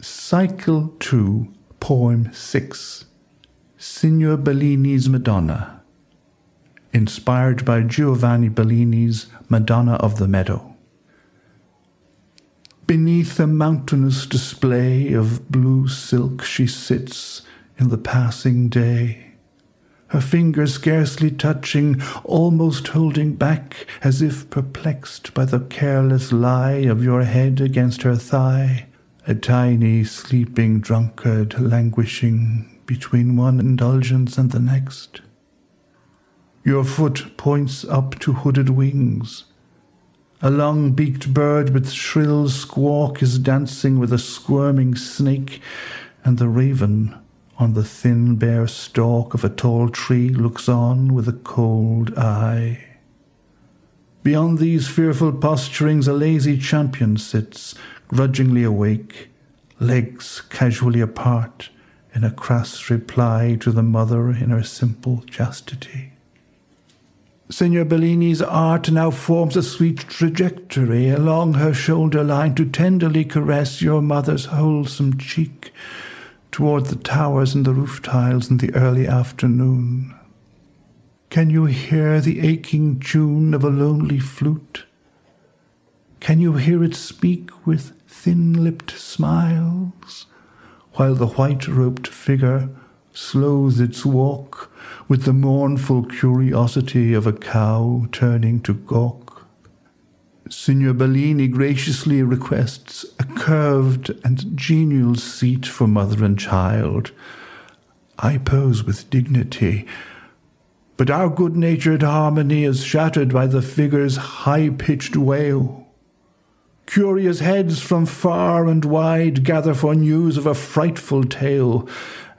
Cycle 2, Poem 6 Signor Bellini's Madonna, inspired by Giovanni Bellini's Madonna of the Meadow. Beneath a mountainous display of blue silk she sits in the passing day, her fingers scarcely touching, almost holding back, as if perplexed by the careless lie of your head against her thigh a tiny sleeping drunkard languishing between one indulgence and the next. Your foot points up to hooded wings. A long beaked bird with shrill squawk is dancing with a squirming snake, and the raven on the thin bare stalk of a tall tree looks on with a cold eye. Beyond these fearful posturings, a lazy champion sits, grudgingly awake, legs casually apart, in a crass reply to the mother in her simple chastity. Signor Bellini's art now forms a sweet trajectory along her shoulder line to tenderly caress your mother's wholesome cheek toward the towers and the roof tiles in the early afternoon. Can you hear the aching tune of a lonely flute? Can you hear it speak with thin lipped smiles, while the white robed figure slows its walk with the mournful curiosity of a cow turning to gawk? Signor Bellini graciously requests a curved and genial seat for mother and child. I pose with dignity, but our good natured harmony is shattered by the figure's high pitched wail. Curious heads from far and wide gather for news of a frightful tale,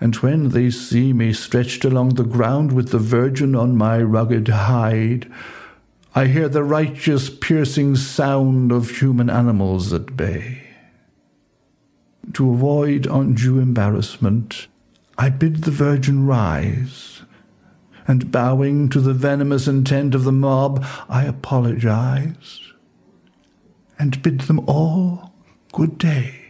and when they see me stretched along the ground with the Virgin on my rugged hide, I hear the righteous piercing sound of human animals at bay. To avoid undue embarrassment, I bid the Virgin rise, and bowing to the venomous intent of the mob, I apologize and bid them all good day.